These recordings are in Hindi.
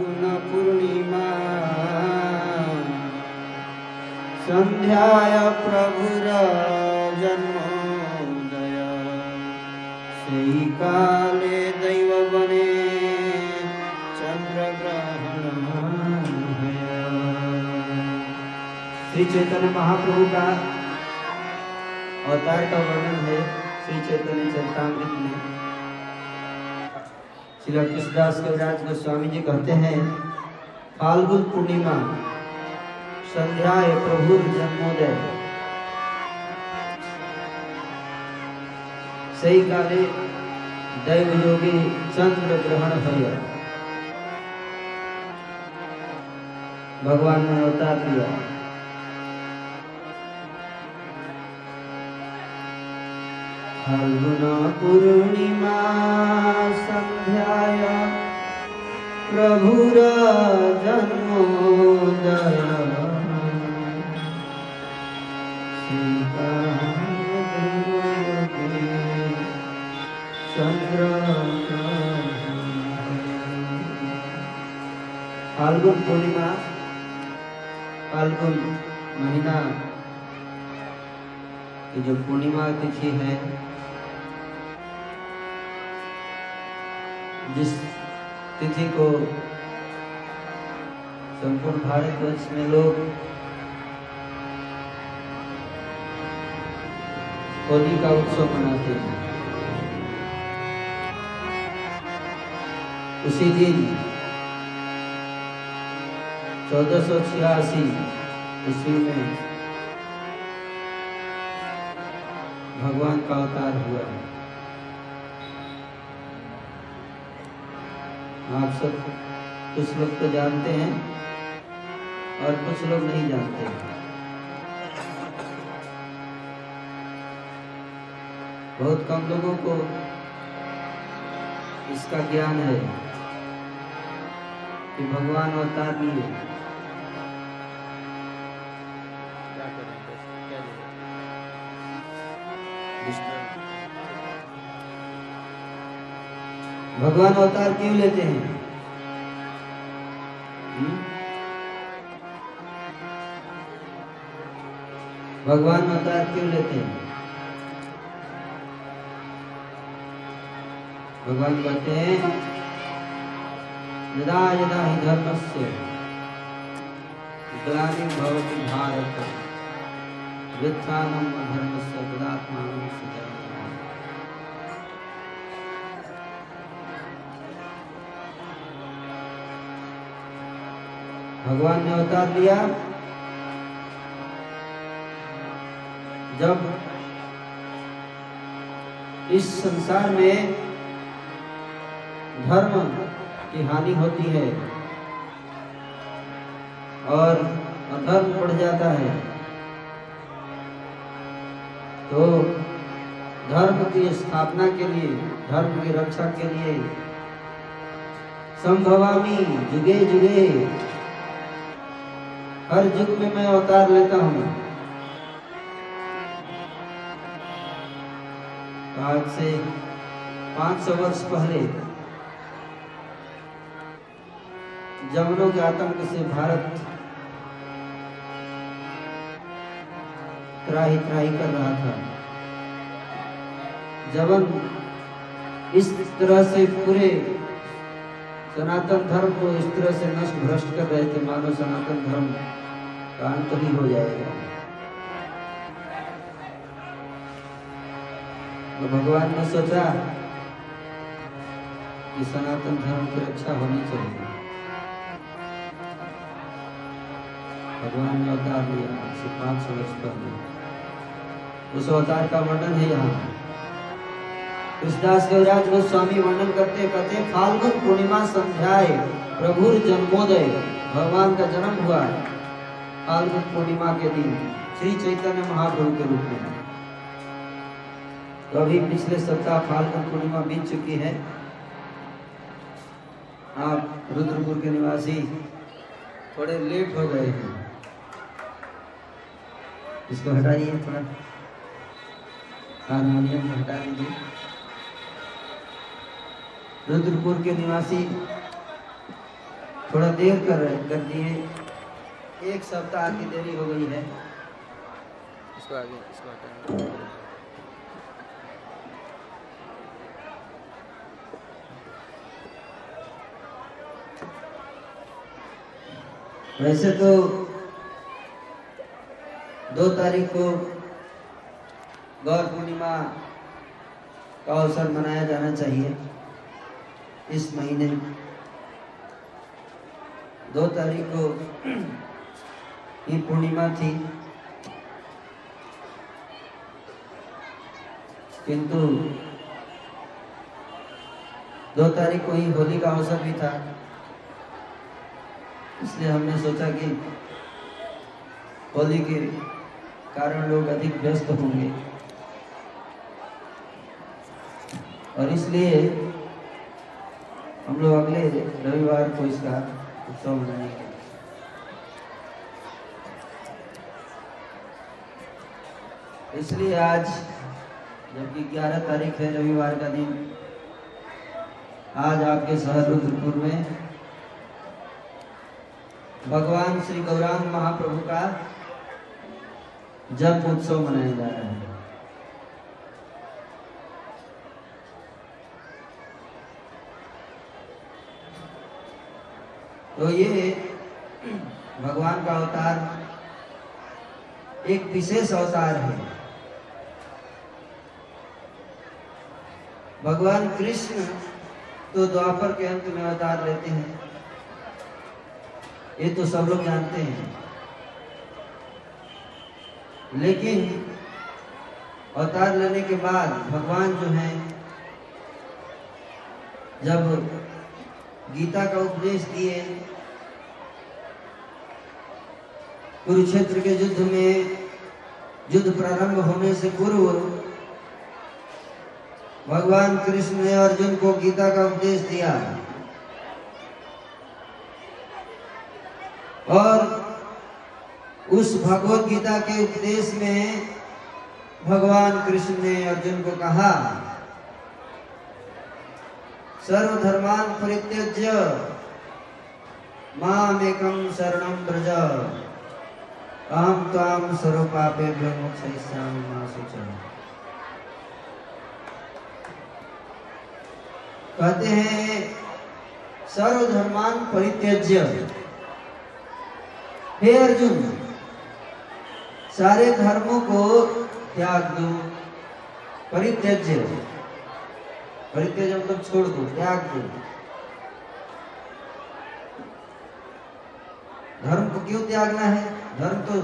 फाल्गुन पूर्णिमा संध्याय प्रभुर जन्मोदय सही काले दैव बने चंद्रग्रहण श्री चैतन्य महाप्रभु का अवतार का वर्णन है। श्री चैतन्य चरितमृत में। श्री कृष्णदास कविराज गोस्वामी जी कहते हैं, फाल्गुन पूर्णिमा संध्या प्रभु जन्मोदय। सही काले दैव योगी चंद्र ग्रहण भय भगवान ने अवतार लिया। पूर्णिमा संध्याय प्रभुर जन्मोदय। चंद्र फाल्गुन पूर्णिमा फाल्गुन महीना। जो पूर्णिमा तिथि है जिस तिथि को संपूर्ण भारतवर्ष में लोग होली का उत्सव मनाते हैं। उसी दिन चौदह सौ छियासी ईस्वी में भगवान का अवतार हुआ। है आप सब कुछ लोग तो जानते हैं और कुछ लोग नहीं जानते बहुत कम लोगों को इसका ज्ञान है कि भगवान अवतार लिए भगवान अवतार क्यों लेते हैं हम्म? भगवान अवतार क्यों लेते हैं भगवान कहते हैं, यदा यदा ही धर्म से ग्लानि भवति भारत व्युत्थानम अधर्म से तदात्मानं सृजाम्यहम्। भगवान ने अवतार लिया। जब इस संसार में धर्म की हानि होती है और अधर्म बढ़ जाता है तो धर्म की स्थापना के लिए, धर्म की रक्षा के लिए संभवामी जुगे जुगे हर युग में मैं अवतार लेता हूँ। आज से 500 वर्ष पहले जमनों के आतंक से भारत त्राही त्राही कर रहा था, जबन इस तरह से पूरे सनातन धर्म को इस तरह से नष्ट भ्रष्ट कर रहे थे मानो सनातन धर्म। का अंत ही हो जाएगा। तो भगवान ने सोचा कि सनातन धर्म की रक्षा होनी चाहिए। भगवान ने अवतार लिया से पाँच सौ वर्ष पहले। उस अवतार का वर्णन है यहाँ। कृष्णदास कविराज गोस्वामी वर्णन करते कहते फाल्गुन पूर्णिमा संध्याय प्रभुर जन्मोदय, भगवान का जन्म हुआ। फाल्गुन पूर्णिमा के दिन श्री चैतन्य महाप्रभु के रूप में तो अभी पिछले सप्ताह फाल्गुन पूर्णिमा बीत चुकी है। आप रुद्रपुर के निवासी थोड़े लेट हो गए हैं। इसको हटाइए थोड़ा। हारमोनियम हटा दीजिए। रुद्रपुर के निवासी थोड़ा देर कर रहे कर दिए। एक सप्ताह की देरी हो गई है। इसको आगे इसको हटा वैसे तो दो तारीख को गौर पूर्णिमा का अवसर मनाया जाना चाहिए इस महीने दो तारीख को ही पूर्णिमा थी किंतु दो तारीख को ही होली का अवसर भी था इसलिए हमने सोचा कि होली के कारण लोग अधिक व्यस्त होंगे और इसलिए हम लोग अगले रविवार को इसका उत्सव मनाएँगे इसलिए आज, जबकि 11 तारीख है रविवार का दिन, आज आपके शहर रुद्रपुर में भगवान श्री गौरांग महाप्रभु का जन्म उत्सव मनाया जा रहा है। तो ये भगवान का अवतार एक विशेष अवतार है। भगवान कृष्ण तो द्वापर के अंत में अवतार लेते हैं। ये तो सब लोग जानते हैं। लेकिन अवतार लेने के बाद भगवान जो है, जब गीता का उपदेश दिए, कुरुक्षेत्र के युद्ध में, युद्ध प्रारंभ होने से पूर्व भगवान कृष्ण ने अर्जुन को गीता का उपदेश दिया। और उस भगवत गीता के उपदेश में भगवान कृष्ण ने अर्जुन को कहा, सर्वधर्मान परित्यज्य माम एकम शरणम ब्रज अहम ताम सर्व पापे मोक्षयिष्यामि मा शुचः कहते हैं, सर्वधर्मान परित्यज्य। हे अर्जुन, सारे धर्मों को त्याग दो, परित्यज्य। परित्यज्य मतलब छोड़ दो, त्याग दो। धर्म को क्यों त्यागना है? धर्म तो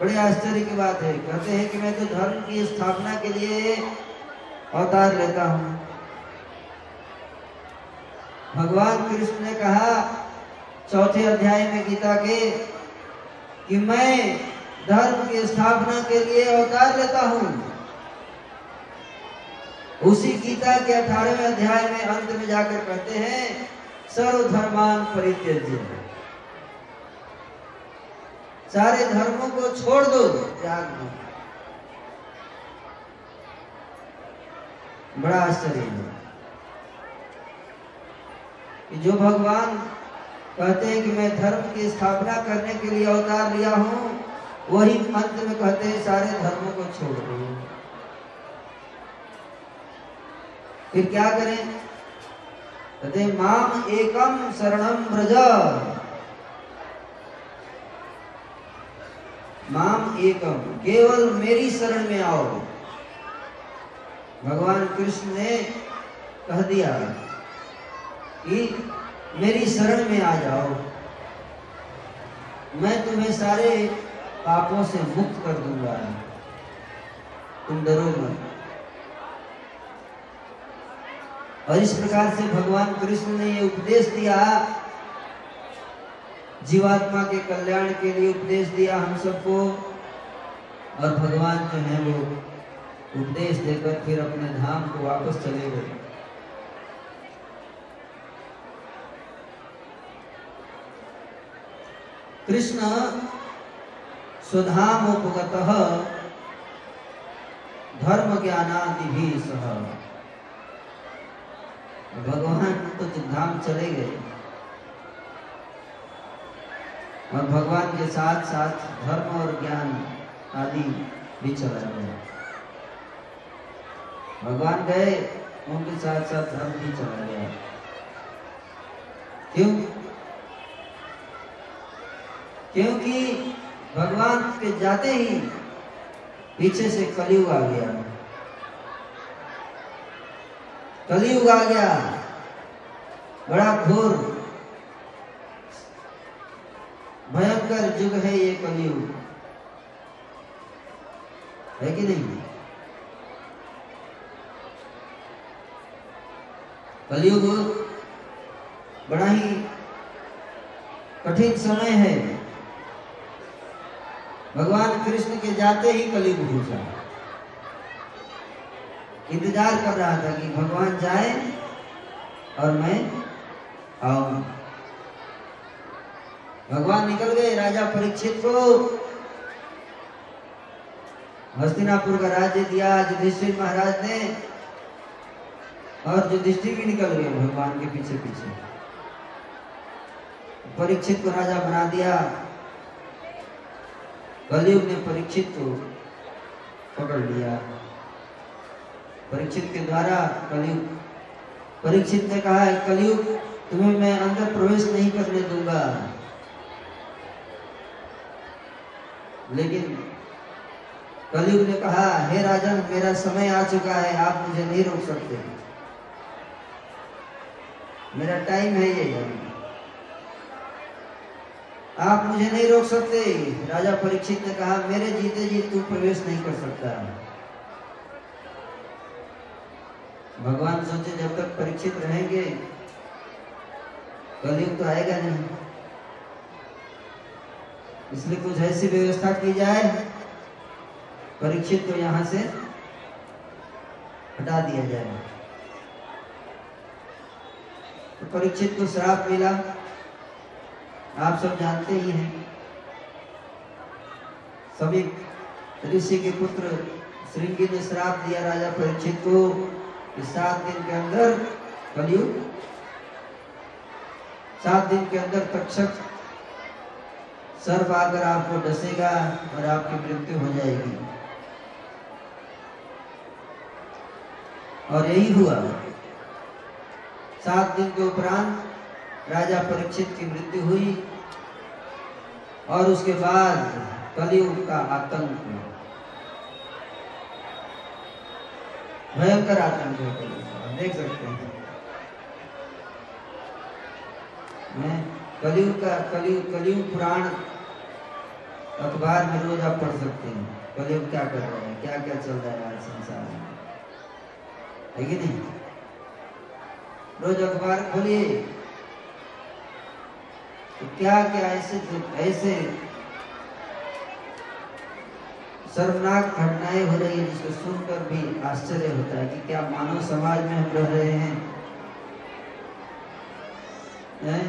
बड़े आश्चर्य की बात है। कहते हैं कि मैं तो धर्म की स्थापना के लिए अवतार लेता हूँ। भगवान कृष्ण ने कहा, चौथे अध्याय में गीता के, कि मैं धर्म की स्थापना के लिए अवतार लेता हूँ। उसी गीता के अठारहवें अध्याय में अंत में जाकर कहते हैं, सर्वधर्मान परित्यज्य। सारे धर्मों को छोड़ दो, त्याग दो। बड़ा आश्चर्य है। कि जो भगवान कहते हैं कि मैं धर्म की स्थापना करने के लिए अवतार लिया हूँ, वही अंत में कहते हैं सारे धर्मों को छोड़ दो। फिर क्या करें? कहते माम एकम शरणम ब्रज माम एकम, केवल मेरी शरण में आओ। भगवान कृष्ण ने कह दिया कि मेरी शरण में आ जाओ। मैं तुम्हें सारे पापों से मुक्त कर दूँगा। तुम डरो मत। और इस प्रकार से भगवान कृष्ण ने ये उपदेश दिया। जीवात्मा के कल्याण के लिए उपदेश दिया हम सबको। और भगवान जो है वो उपदेश देकर फिर अपने धाम को वापस चले गए। कृष्ण स्वधामोपगत धर्म ज्ञानादि भी सह। भगवान तो धाम चले गए। और भगवान के साथ साथ धर्म और ज्ञान आदि भी चला गया। भगवान गए, उनके साथ साथ धर्म भी चला गया। क्यों? क्योंकि भगवान के जाते ही पीछे से कलयुग आ गया। कलयुग आ गया। बड़ा घोर, भयंकर युग है ये कलयुग। है कि नहीं? कलयुग बड़ा ही कठिन समय है। भगवान कृष्ण के जाते ही कलयुग घुसा इंतज़ार कर रहा था कि भगवान जाए और मैं आऊ। भगवान निकल गए, राजा परीक्षित को हस्तिनापुर का राज्य दिया, युधिष्ठिर महाराज ने, और युधिष्ठिर भी निकल गए भगवान के पीछे पीछे परीक्षित को राजा बना दिया। कलयुग ने परीक्षित को पकड़ लिया। परीक्षित के द्वारा कलयुग। परीक्षित ने कहा है कलयुग, तुम्हें मैं अंदर प्रवेश नहीं करने दूँगा। लेकिन कलयुग ने कहा, हे राजन, मेरा समय आ चुका है, आप मुझे नहीं रोक सकते। मेरा टाइम है ये आप मुझे नहीं रोक सकते। राजा परीक्षित ने कहा, मेरे जीते जी तू प्रवेश नहीं कर सकता। भगवान सोचे, जब तक परीक्षित रहेंगे, कलयुग तो आएगा नहीं। इसलिए कुछ ऐसी व्यवस्था की जाए, परीक्षित को यहाँ से हटा दिया जाए। तो परीक्षित को श्राप मिला। आप सब जानते ही हैं। सभी ऋषि के पुत्र श्रृंगी ने श्राप दिया, राजा परीक्षित को सात दिन के अंदर, कलयुग, सात दिन के अंदर तक्षक, सर्प आकर आपको डसेगा और आपकी मृत्यु हो जाएगी। और यही हुआ। सात दिन के उपरांत राजा परीक्षित की मृत्यु हुई और उसके बाद कलयुग का आतंक हुआ। भयंकर आतंक है कलयुग देख सकते हैं। मैं कलयुग का, कलयुग कलयुग पुराण अखबार में रोज आप पढ़ सकते हैं। कलयुग क्या कर रहा है? क्या क्या चल रहा है आज संसार में? है कि नहीं? रोज अखबार खोलिए। तो क्या क्या ऐसे ऐसे शर्मनाक घटनाएँ हो रही है जिसको सुनकर भी आश्चर्य होता है कि क्या मानव समाज में हम रह रहे हैं है?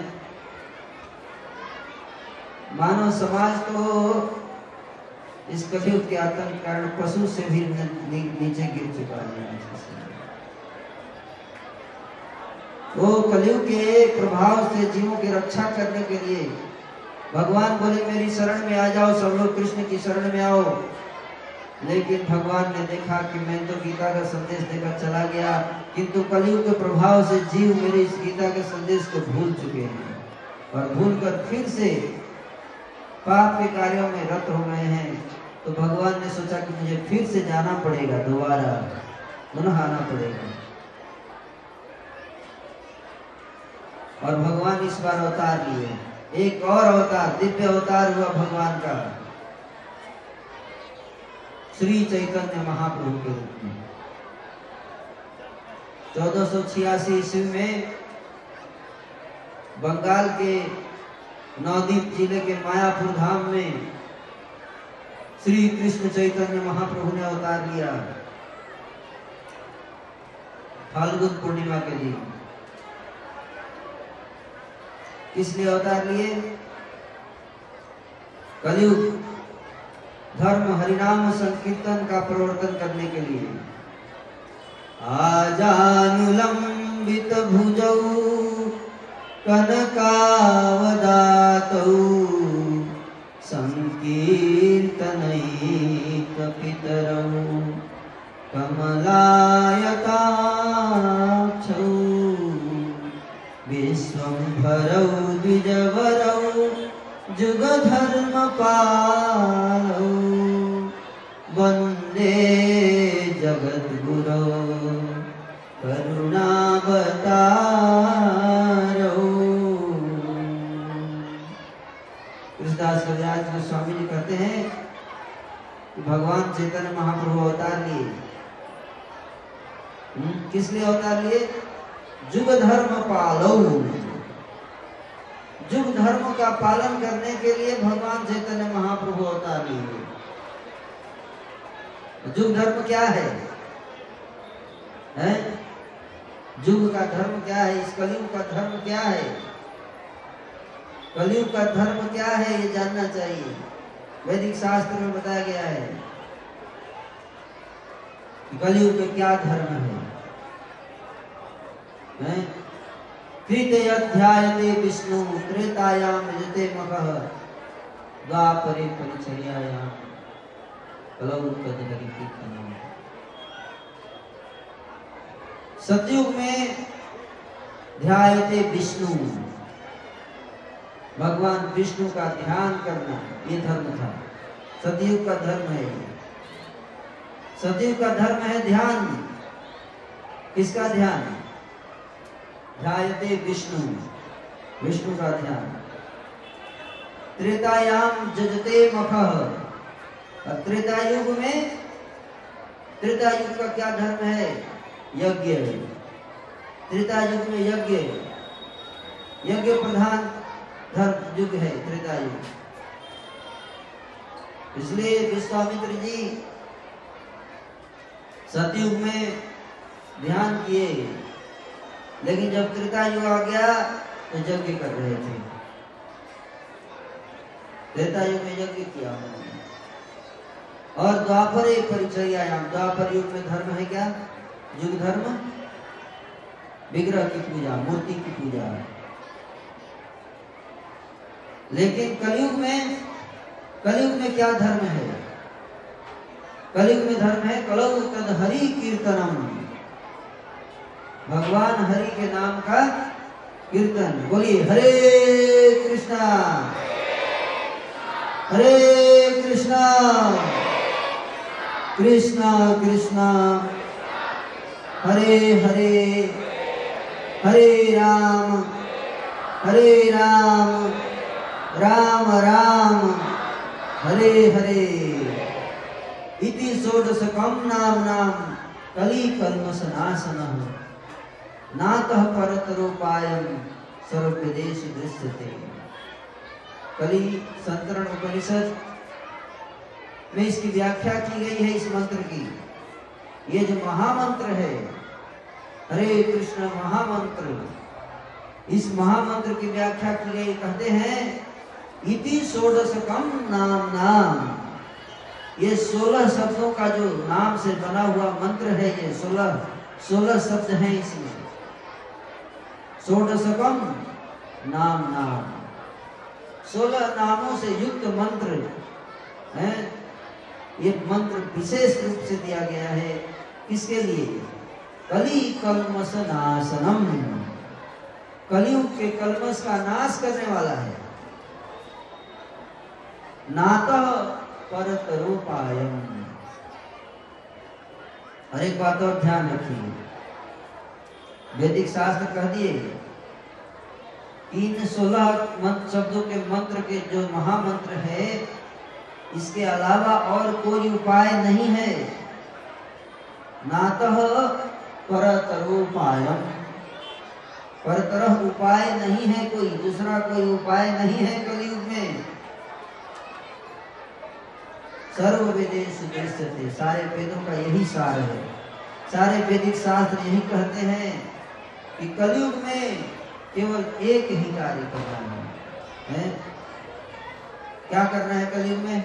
मानव समाज तो इस कलयुग के आतंक कारण पशु से भी नीचे गिर चुका है। वो कलयुग के प्रभाव से जीवों की रक्षा करने के लिए। भगवान बोले, मेरी शरण में आ जाओ, सब लोग कृष्ण की शरण में आओ। लेकिन भगवान ने देखा कि मैं तो गीता का संदेश देकर चला गया, किंतु कलयुग के प्रभाव से जीव मेरे इस गीता के संदेश को भूल चुके हैं और भूल कर फिर से पाप के कार्यों में रत हो गए हैं। तो भगवान ने सोचा कि मुझे फिर से जाना पड़ेगा, दोबारा पुनः आना पड़ेगा। और भगवान इस बार अवतार लिए। एक और अवतार, दिव्य अवतार हुआ भगवान का। श्री चैतन्य महाप्रभु के रूप में। चौदह सौ छियासी ईस्वी में बंगाल के नवदीप ज़िले के मायापुर धाम में श्री कृष्ण चैतन्य महाप्रभु ने अवतार लिया। फाल्गुन पूर्णिमा के दिन। किस लिए अवतार लिए। कलयुग, धर्म, हरिनाम, संकीर्तन का प्रवर्तन करने के लिए। आजानुलंबित भुजौ कनकावदातौ सङ्कीर्तनैकपितरौ कमलायताक्षौ द्विजवरौ जुगधर्मपालौ वंदे जगद्गुरौ करुणावतारौ। कृष्णदास कविराज गोस्वामी जी कहते हैं भगवान चैतन्य महाप्रभु अवतार लिए। हम्म, किस लिए अवतार लिए? जुग धर्म पालो जुग धर्म का पालन करने के लिए भगवान चैतन्य महाप्रभु अवतार लिए जुग धर्म क्या है? हैं? जुग का धर्म क्या है? इस कलयुग का धर्म क्या है? कलयुग का धर्म क्या है? ये जानना चाहिए। वैदिक शास्त्र में बताया गया है कलयुग में क्या धर्म है। हैं? अध्यायते विष्णु यजते द्वापरे कलौ सतयुग में ध्यायते विष्णु। भगवान विष्णु का ध्यान करना, ये धर्म था। सतयुग का धर्म है सतयुग का धर्म है ध्यान। किसका ध्यान? ध्यायते विष्णु। विष्णु का ध्यान। त्रेतायाम जजते मख। त्रेता युग में त्रेता युग का क्या धर्म है? यज्ञ। त्रेता युग में यज्ञ। यज्ञ प्रधान धर्म युग है त्रेता युग इसलिए विश्वामित्र जी सतयुग में ध्यान किए। लेकिन जब त्रेता युग आ गया तो यज्ञ कर रहे थे। त्रेता युग में यज्ञ किया और द्वापर एक परिचय आया। द्वापर युग में धर्म है क्या? युग धर्म? विग्रह की पूजा, मूर्ति की पूजा। लेकिन कलयुग में कलयुग में क्या धर्म है? कलयुग में धर्म है कलौ तद हरि कीर्तनम। भगवान हरि के नाम का कीर्तन। बोलिए, हरे कृष्णा। हरे कृष्णा। कृष्णा कृष्णा। हरे हरे। हरे राम। हरे राम। राम राम। हरे हरे। इति षोडशकं नाम नाम कली कल्मषनाशनः नातः परतरोपायं सर्वप्रदेश दृश्यते। कली संतरण उपनिषद में इसकी व्याख्या की गई है इस मंत्र की। ये जो महामंत्र है, हरे कृष्ण महामंत्र, इस महामंत्र की व्याख्या की गई कहते हैं, इति षोडशकम नाम नाम। ये सोलह शब्दों का जो नाम से बना हुआ मंत्र है ये सोलह सोलह शब्द हैं इसमें। षोडशकम नाम नाम। सोलह नामों से युक्त मंत्र, है? ये मंत्र विशेष रूप से दिया गया है। किसके लिए? कली कलमस नाशनम कलयुग के कलमस का नाश करने वाला है। नातः परतरोपायम। हर एक बात और ध्यान रखिए। वैदिक शास्त्र कह दिए इन सोलह मंत्र शब्दों के मंत्र के जो महामंत्र है, इसके अलावा और कोई उपाय नहीं है। नातः परतरोपायम। परतरह उपाय नहीं है कोई, दूसरा कोई उपाय नहीं है कलयुग में। सर्व वेदेश सारे वेदों का यही सार है। सारे वैदिक शास्त्र यही कहते हैं। कि कलयुग में केवल एक ही कार्य करना है, है? क्या करना है कलयुग में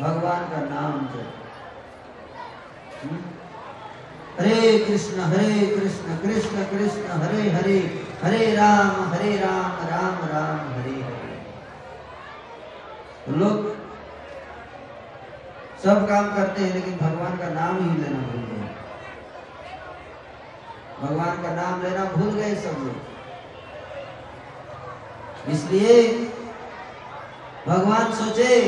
भगवान का नाम जप हम्म? हरे कृष्ण हरे कृष्ण कृष्ण कृष्ण हरे हरे हरे राम हरे राम राम राम हरे हरे तो लोग सब काम करते हैं लेकिन भगवान का नाम ही लेना भूल भगवान का नाम लेना भूल गए सब लोग। इसलिए भगवान सोचे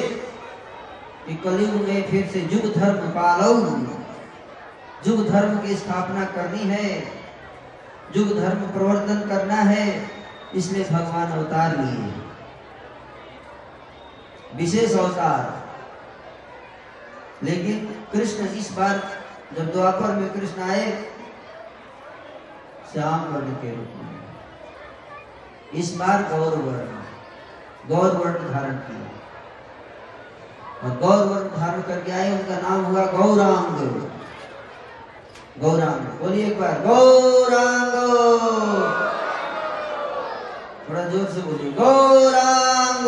कि कलयुग में फिर से युग धर्म पालो युग धर्म की स्थापना करनी है। युग धर्म प्रवर्तन करना है, इसलिए भगवान अवतार लिए विशेष अवतार। लेकिन कृष्ण इस बार जब द्वापर में कृष्ण आए श्याम वर्ण के रूप में इस बार गौर वर्ण गौर वर्ण धारण किया। और गौर वर्ण धारण करके आए, उनका नाम हुआ गौरांग। गौरांग, बोलिए एक बार, गौरांग। थोड़ा ज़ोर से बोलिए, गौरांग।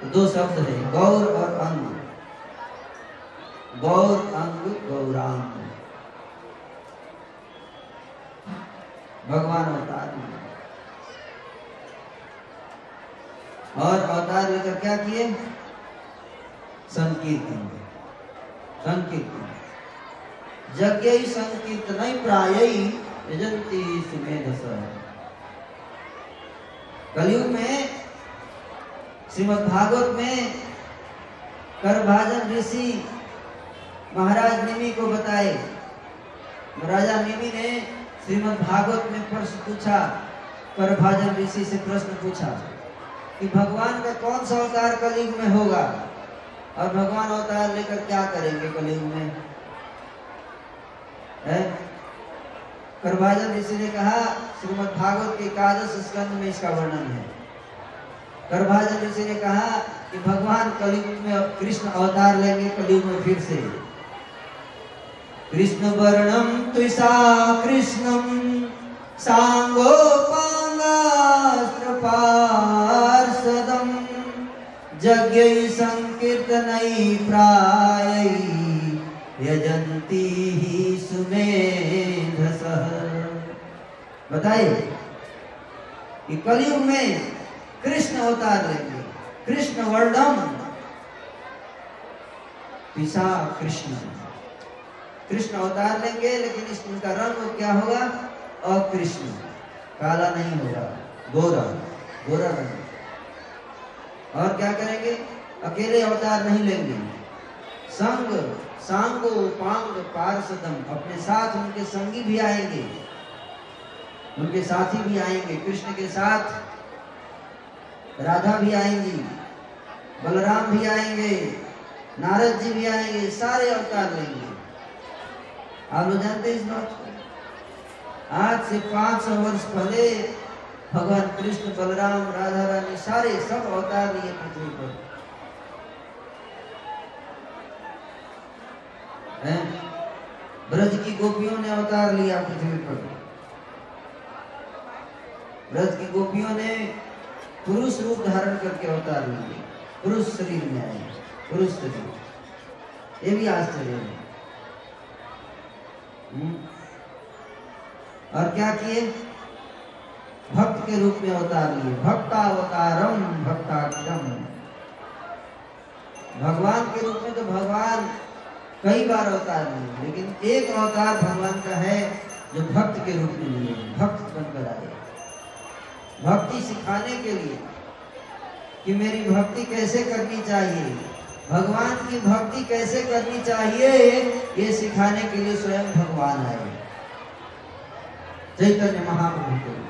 तो दो शब्द है, गौर और अंग। गौर, अंग, गौरांग। भगवान अवतार में। और अवतार लेकर क्या किए? संकीर्तन संकीर्तन यज्ञ संकीर्तन प्राय यजंती सुमेध कलयुग में, श्रीमद् भागवत में, करभाजन ऋषि महाराज निमि को बताए। राजा निमि ने श्रीमद् भागवत में प्रश्न पूछा पर भाजन ऋषि से प्रश्न पूछा कि भगवान का कौन सा अवतार कलयुग में होगा? और भगवान अवतार लेकर क्या करेंगे कलयुग में? है? करभाजन ऋषि ने कहा श्रीमद् भागवत के एकादश स्कंद में इसका वर्णन है। करभाजन ऋषि ने कहा कि भगवान कलयुग में कृष्ण अवतार लेंगे, कलयुग में फिर से। कृष्ण वर्णम त्रिषा कृष्णम सांगोपांगास्त्रपार्षदम यज्ञ संकीर्तन प्राय यजंती ही सुमेधस। बताइए, कि कलयुग में कृष्ण अवतार लेंगे। कृष्ण वर्णम पिसा कृष्ण। कृष्ण अवतार लेंगे, लेकिन इस रंग क्या होगा? अकृष्ण। काला नहीं होगा। गोरा। गोरा रंग। और क्या करेंगे? अकेले अवतार नहीं लेंगे। संग, सांगो पांग पार्षदम अपने साथ उनके संगी भी आएँगे। उनके साथी भी आएँगे। कृष्ण के साथ राधा भी आएँगी। बलराम भी आएँगे। नारद जी भी आएँगे। सारे अवतार लेंगे। आप लोग जानते इस बात को? आज से पाँच सौ वर्ष पहले भगवान कृष्ण, बलराम राधा रानी सारे सब अवतार लिए पृथ्वी पर। ब्रज की गोपियों ने अवतार लिया पृथ्वी पर। ब्रज की गोपियों ने पुरुष रूप धारण करके अवतार लिए। पुरुष शरीर में आए। पुरुष शरीर। ये भी आश्चर्य है। और क्या किए? भक्त के रूप में अवतार लिए। भक्तावतारम, भक्ताक्षम। भगवान के रूप में तो भगवान कई बार अवतार लिए, लेकिन एक अवतार भगवान का है जो भक्त के रूप में लिए। भक्त बनकर आए। भक्ति सिखाने के लिए कि मेरी भक्ति कैसे करनी चाहिए? भगवान की भक्ति कैसे करनी चाहिए? ये सिखाने के लिए स्वयं भगवान आए। चैतन्य महाप्रभु के।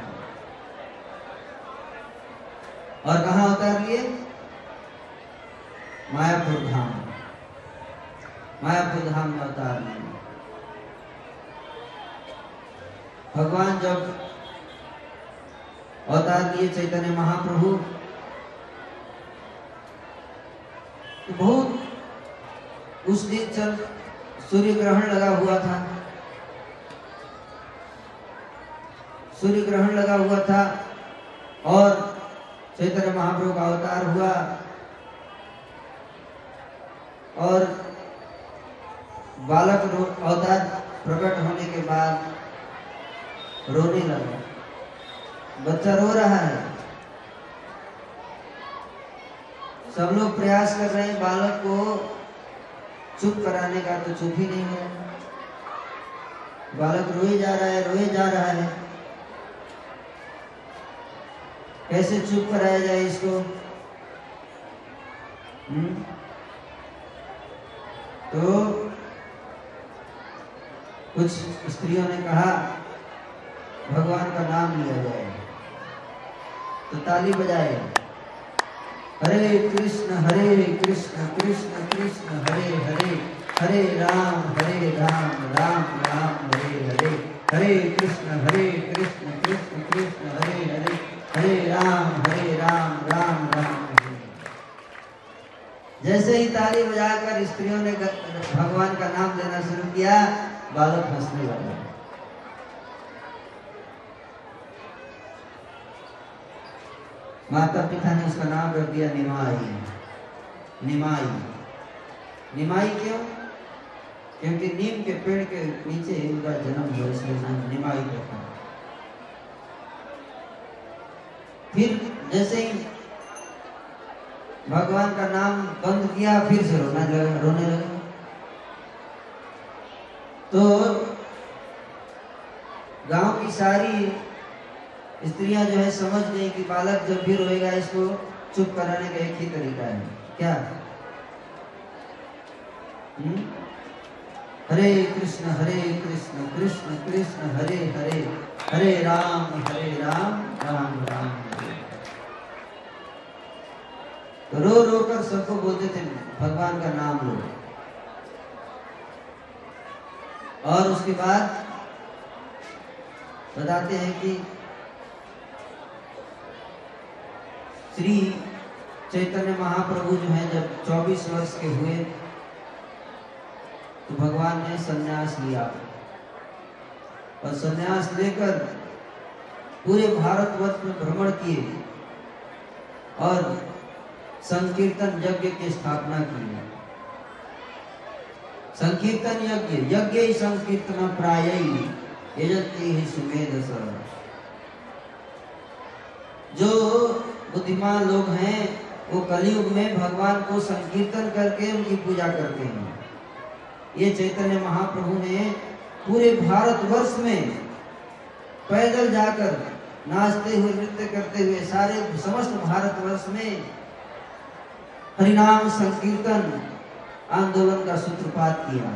और कहा अवतार लिए? मायापुर धाम। मायापुर धाम में अवतार लिए। भगवान जब अवतार लिए चैतन्य महाप्रभु तो बहुत उस दिन चल सूर्य ग्रहण लगा हुआ था। सूर्य ग्रहण लगा हुआ था और चैतन्य महाप्रभु का अवतार हुआ। और बालक अवतार प्रकट होने के बाद रोने लगा। बच्चा रो रहा है। सब लोग प्रयास कर रहे हैं बालक को चुप कराने का तो चुप ही नहीं हो। बालक रोए जा रहा है, रोए जा रहा है। कैसे चुप कराया जाए इसको? हम्म? तो कुछ स्त्रियों ने कहा, भगवान का नाम लिया जाए। तो ताली बजाए। हरे कृष्ण हरे कृष्ण कृष्ण कृष्ण, हरे हरे। हरे राम हरे राम राम राम, हरे हरे। हरे कृष्ण हरे कृष्ण कृष्ण कृष्ण, हरे हरे। हरे राम हरे राम राम राम जैसे ही ताली बजाकर स्त्रियों ने भगवान का नाम लेना शुरू किया, बालक हंसने लगा। माता पिता ने उसका नाम रख दिया निमाई। निमाई। निमाई क्यों? क्योंकि नीम के पेड़ के नीचे उनका जन्म हुआ, इसलिए नाम निमाई रखा फिर जैसे ही भगवान का नाम बंद किया, फिर से रोना लगा, रोने लगा। तो गाँव की सारी स्त्रियाँ जो है समझ गई कि बालक जब भी रोएगा, इसको चुप कराने का एक ही तरीका है। क्या? हुँ? हरे कृष्ण हरे कृष्ण कृष्ण कृष्ण, हरे हरे हरे राम हरे राम राम राम तो रो रो कर सबको बोलते थे, भगवान का नाम लो। और उसके बाद बताते हैं कि श्री चैतन्य महाप्रभु जो है, जब 24 वर्ष के हुए तो भगवान ने सन्यास लिया। और सन्यास लेकर पूरे भारतवर्ष में भ्रमण किए और संकीर्तन यज्ञ की स्थापना की। संकीर्तन यज्ञ यज्ञ ही संकीर्तन प्राय ही सुमेध जो बुद्धिमान लोग हैं, वो कलयुग में भगवान को संकीर्तन करके उनकी पूजा करते हैं। ये चैतन्य महाप्रभु ने पूरे भारतवर्ष में पैदल जाकर नाचते हुए, नृत्य करते हुए सारे समस्त भारतवर्ष में हरिनाम संकीर्तन आंदोलन का सूत्रपात किया।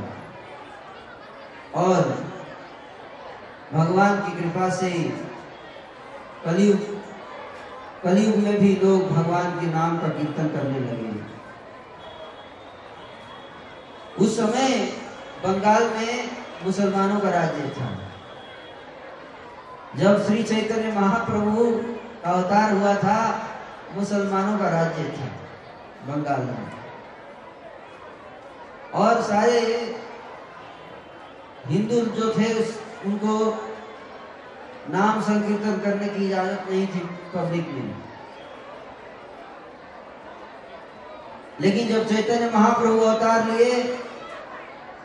और भगवान की कृपा से कलयुग कलयुग में भी लोग भगवान के नाम का कीर्तन करने लगे उस समय बंगाल में मुसलमानों का राज्य था। जब श्री चैतन्य महाप्रभु का अवतार हुआ था मुसलमानों का राज्य था बंगाल में। और सारे हिंदू जो थे उस, उनको नाम संकीर्तन करने की इजाज़त नहीं थी पब्लिक में। लेकिन जब चैतन्य महाप्रभु अवतार लिए,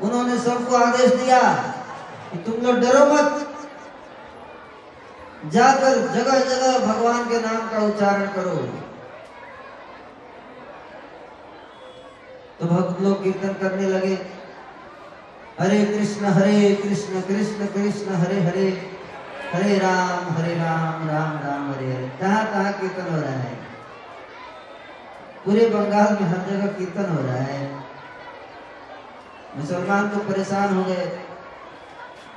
उन्होंने सबको आदेश दिया कि तुम लोग डरो मत। जाकर जगह जगह भगवान के नाम का उच्चारण करो। तो भक्त लोग कीर्तन करने लगे। हरे कृष्ण हरे कृष्ण कृष्ण कृष्ण, हरे हरे। हरे राम हरे राम राम राम, हरे हरे। कहाँ कहाँ कीर्तन हो रहा है? पूरे बंगाल में हर जगह कीर्तन हो रहा है। मुसलमान तो परेशान हो गए।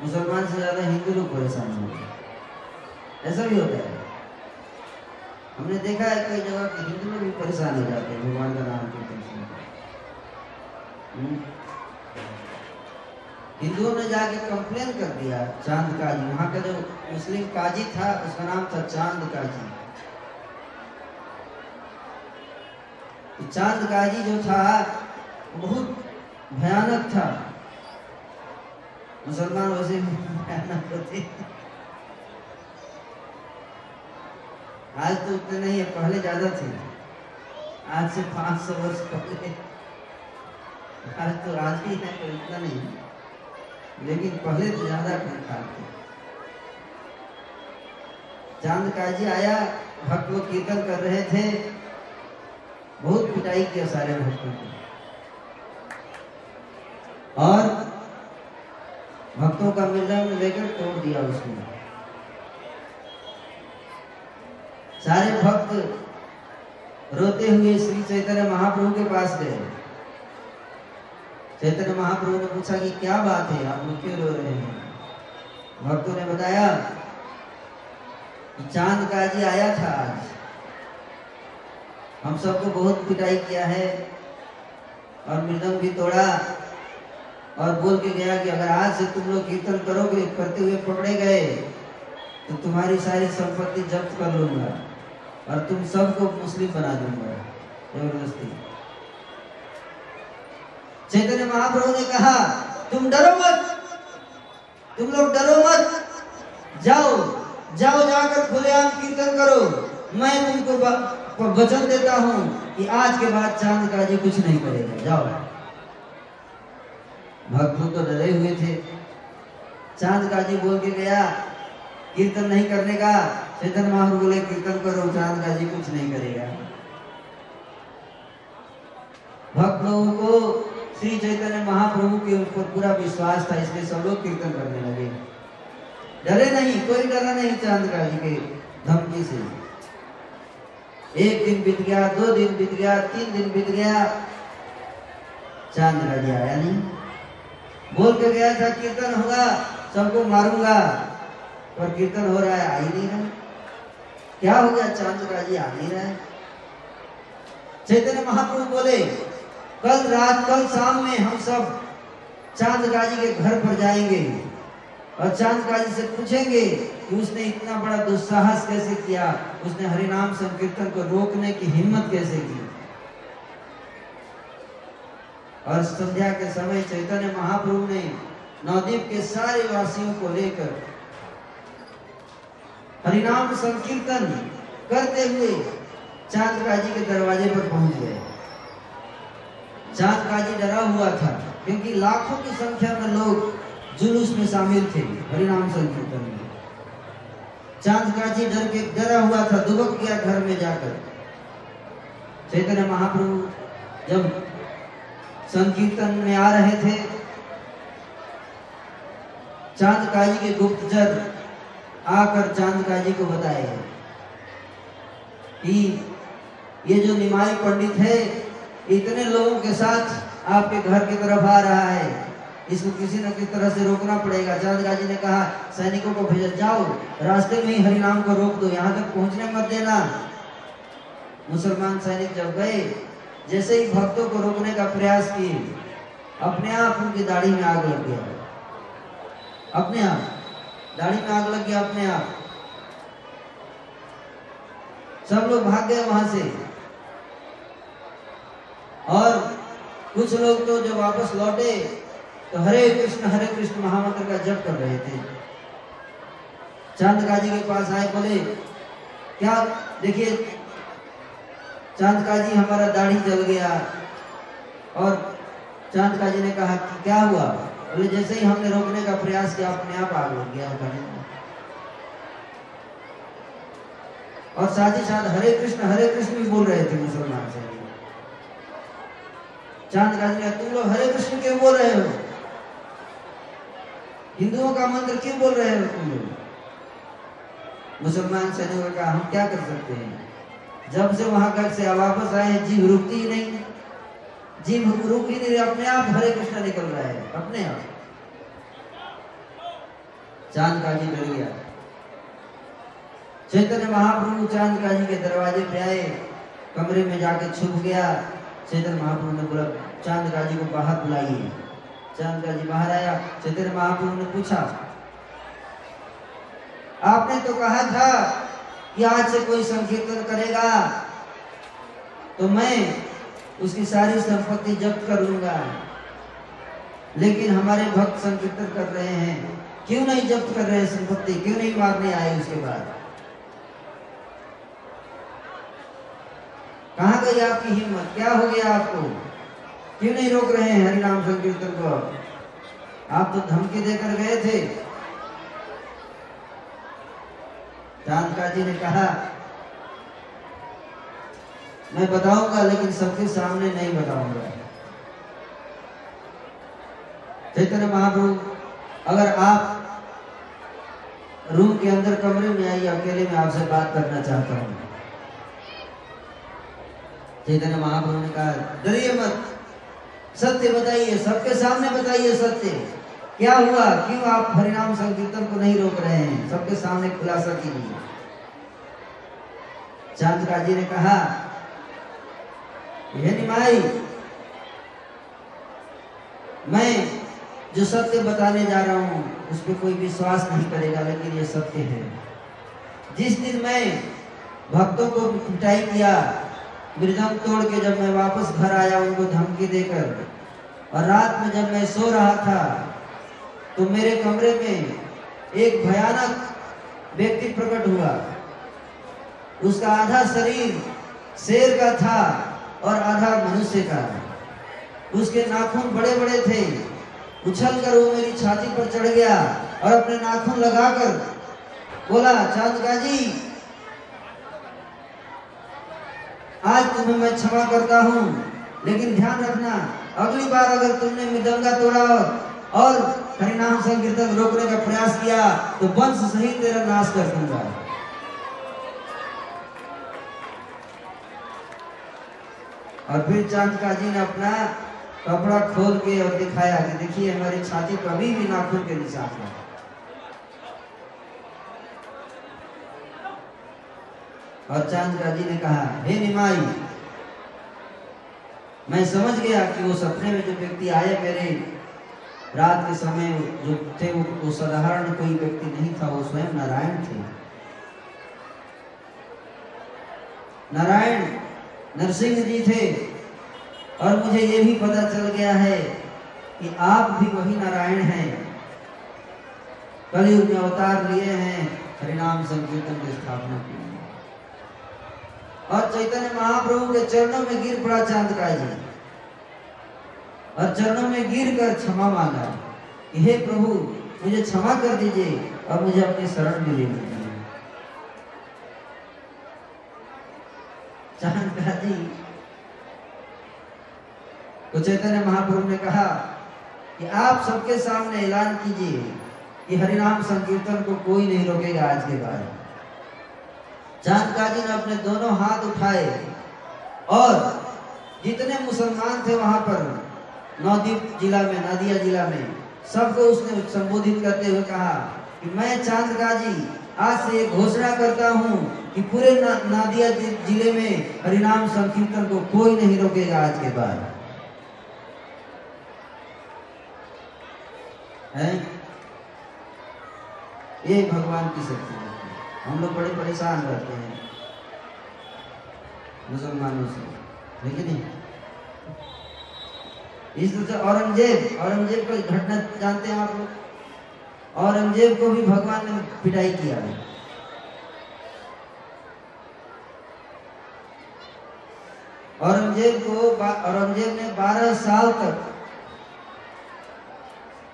मुसलमान से ज़्यादा हिंदू लोग परेशान हो गए। ऐसा भी होता है। हमने देखा है कई जगह कि हिंदू लोग भी परेशान हो जाते हैं भगवान का नाम कीर्तन सुनकर। हम्म। हिंदुओं ने जाके कंप्लेन कर दिया, चाँद काजी वहाँ का जो मुस्लिम काजी था, उसका नाम था चाँद काजी तो चाँद काजी जो था बहुत भयानक था। मुसलमान वैसे भयानक होते। आज तो उतने नहीं है, पहले ज़्यादा थे। आज से पाँच सौ वर्ष पहले। आज तो आज भी है तो इतना नहीं। लेकिन पहले तो ज़्यादा कंकाल थे चाँद काजी आया, भक्त लोग कीर्तन कर रहे थे। बहुत पिटाई किया सारे भक्तों को। और भक्तों का मिलन लेकर तोड़ दिया उसने। सारे भक्त रोते हुए श्री चैतन्य महाप्रभु के पास गए। चैतन्य महाप्रभु ने पूछा कि क्या बात है? आप क्यों रो रहे हैं? भक्तों ने बताया चाँद का जी आया था आज। हम सबको बहुत पिटाई किया है और मृदंग भी तोड़ा और बोल के गया कि अगर आज से तुम लोग कीर्तन करोगे, करते हुए पकड़े गए तो तुम्हारी सारी संपत्ति जब्त कर लूँगा और तुम सबको मुस्लिम बना दूँगा। ज़बरदस्ती। चैतन्य महाप्रभु ने कहा, तुम डरो मत। तुम लोग डरो मत। जाओ जाओ जाकर खुलेआम कीर्तन करो। मैं तुमको वचन देता हूँ कि आज के बाद चाँद का जी कुछ नहीं करेगा। जाओ। भक्त तो डरे हुए थे। चाँद का जी बोल के गया, कीर्तन नहीं करने का। चेतन महाप्रभु बोले, कीर्तन करो, चाँद का जी कुछ नहीं करेगा। भक्त को श्री चैतन्य महाप्रभु के ऊपर पूरा विश्वास था, इसलिए सब लोग कीर्तन करने लगे। डरे नहीं, कोई डरा नहीं चाँद का जी के धमकी से। एक दिन बीत गया, दो दिन बीत गया, तीन दिन बीत गया, चाँद जी आया नहीं। बोल के गया था, कीर्तन होगा, सबको मारूँगा। पर कीर्तन हो रहा है, आ ही नहीं रहा। क्या हो गया, चाँद जी आ नहीं रहा चैतन्य महाप्रभु बोले कल रात, कल शाम में हम सब चाँद गाजी के घर पर जाएँगे और चाँद गाजी से पूछेंगे कि उसने इतना बड़ा दुस्साहस कैसे किया? उसने हरिनाम संकीर्तन को रोकने की हिम्मत कैसे की? और संध्या के समय चैतन्य महाप्रभु ने नवदीप के सारे वासियों को लेकर हरिनाम संकीर्तन करते हुए चाँद काजी के दरवाजे पर पहुँच गए। चाँद काजी डरा हुआ था, क्योंकि लाखों की संख्या में लोग जुलूस में शामिल थे, हरिनाम संकीर्तन में। चाँद काजी डर के, डरा हुआ था, दुबक गया घर में जाकर। चैतन्य महाप्रभु जब संकीर्तन में आ रहे थे चाँद काजी के गुप्तचर आकर चाँद काजी को बताए, कि ये जो निमाई पंडित है इतने लोगों के साथ आपके घर की तरफ़ आ रहा है। इसको किसी न किसी तरह से रोकना पड़ेगा। चाँद गाजी ने कहा, सैनिकों को भेजा जाओ। रास्ते में ही हरिनाम को रोक दो। यहाँ तक पहुँचने मत देना। मुसलमान सैनिक जब गए, जैसे ही भक्तों को रोकने का प्रयास किए, अपने आप उनकी दाढ़ी में आग लग गया। अपने आप। दाढ़ी में आग लग गया अपने आप। सब लोग भाग गए वहाँ से। और कुछ लोग तो जब वापस लौटे तो हरे कृष्ण हरे कृष्ण महामंत्र का जप कर रहे थे। चाँद काजी के पास आए, बोले, क्या, देखिए चाँद काजी हमारा दाढ़ी जल गया। और चाँद काजी ने कहा कि क्या हुआ? बोले, जैसे ही हमने रोकने का प्रयास किया, अपने आप आग लग गया और साथ ही साथ हरे कृष्ण हरे कृष्ण भी बोल रहे थे मुसलमान से। चाँद गाजी ने तुम लोग हरे कृष्ण क्यों बोल रहे हो? हिंदुओं का मंत्र क्यों बोल रहे हो तुम लोग? मुसलमान सैनिकों ने कहा हम क्या कर सकते हैं? जब से वहाँ घर से वापस आए, जीव रुकती ही नहीं जीव रुक ही नहीं अपने आप हरे कृष्ण निकल रहा है, अपने आप। चाँद का जी डर गया। चैतन्य महाप्रभु चाँद का जी के दरवाजे पे आए, कमरे में जाके छुप गया। चैतन्य महाप्रभु ने बोला, चाँद का जी को बाहर बुलाइए। चाँद का जी बाहर आया चैतन्य महाप्रभु ने पूछा, आपने तो कहा था कि आज से कोई संकीर्तन करेगा? तो मैं उसकी सारी संपत्ति जब्त कर लूँगा। लेकिन हमारे भक्त संकीर्तन कर रहे हैं। क्यों नहीं जब्त कर रहे संपत्ति? क्यों नहीं मारने आए उसके बाद? कहा गई आपकी हिम्मत? क्या हो गया आपको? क्यों नहीं रोक रहे हैं हरिनाम संकीर्तन को? आप तो धमकी देकर गए थे। चांदका जी ने कहा, मैं बताऊँगा, लेकिन सबके सामने नहीं बताऊँगा। चैतन्य महाप्रभु, अगर आप रूम के अंदर कमरे में आइए, अकेले में आपसे बात करना चाहता हूँ। चैतन्य महाप्रभु ने कहा, डरिए मत। सत्य बताइए, सबके सामने बताइए सत्य। क्या हुआ? क्यों आप हरिनाम संकीर्तन को नहीं रोक रहे हैं? सबके सामने खुलासा कीजिए। चाँद जी ने कहा हे निमाई मैं जो सत्य बताने जा रहा हूँ, उस पर कोई विश्वास नहीं करेगा, लेकिन ये सत्य है। जिस दिन मैं भक्तों को पिटाई किया मृदंग तोड़ के जब मैं वापस घर आया उनको धमकी देकर, और रात में जब मैं सो रहा था तो मेरे कमरे में एक भयानक व्यक्ति प्रकट हुआ। उसका आधा शरीर शेर का था और आधा मनुष्य का। उसके नाखून बड़े बड़े थे। उछल कर वो मेरी छाती पर चढ़ गया और अपने नाखून लगाकर बोला चांदका जी आज तुम्हें मैं क्षमा करता हूँ, लेकिन ध्यान रखना, अगली बार अगर तुमने मृदंगा तोड़ा और हरिनाम संकीर्तन रोकने का प्रयास किया तो वंश सहित तेरा नाश कर दूँगा। और फिर चांदका जी ने अपना कपड़ा खोल के और दिखाया कि देखिए, हमारी छाती अभी भी नाखून के निशान है। और चांदका जी ने कहा हे निमाई मैं समझ गया कि वो सपने में जो व्यक्ति आए मेरे रात के समय जो थे वो, वो साधारण कोई व्यक्ति नहीं था वो स्वयं नारायण थे। नारायण नरसिंह जी थे और मुझे ये भी पता चल गया है कि आप भी वही नारायण हैं। कलयुग में अवतार लिए हैं हरिनाम संकीर्तन की स्थापना की। और चैतन्य महाप्रभु के चरणों में गिर पड़ा चाँद का जी और चरणों में गिर कर क्षमा मांगा। हे प्रभु, मुझे क्षमा कर दीजिए और मुझे अपनी शरण में ले लीजिए जी। तो चैतन्य महाप्रभु ने कहा कि आप सबके सामने ऐलान कीजिए कि हरिनाम संकीर्तन को कोई नहीं रोकेगा आज के बाद। चांदकाजी ने अपने दोनों हाथ उठाए और जितने मुसलमान थे वहाँ पर, नवदीप जिला में, नदिया जिला में, सबको उसने संबोधित करते हुए कहा कि मैं चांदकाजी आज से एक घोषणा करता हूँ कि पूरे नादिया ज़िले में हरिनाम संकीर्तन को कोई नहीं रोकेगा आज के बाद। है? ये भगवान की शक्ति है। हम लोग बड़े परेशान रहते हैं, मुसलमानों से। लेकिन नहीं? इस तरह से औरंगज़ेब औरंगज़ेब का घटना जानते हैं आप लोग? औरंगज़ेब को भी भगवान ने पिटाई किया है। औरंगज़ेब को औरंगज़ेब ने 12 साल तक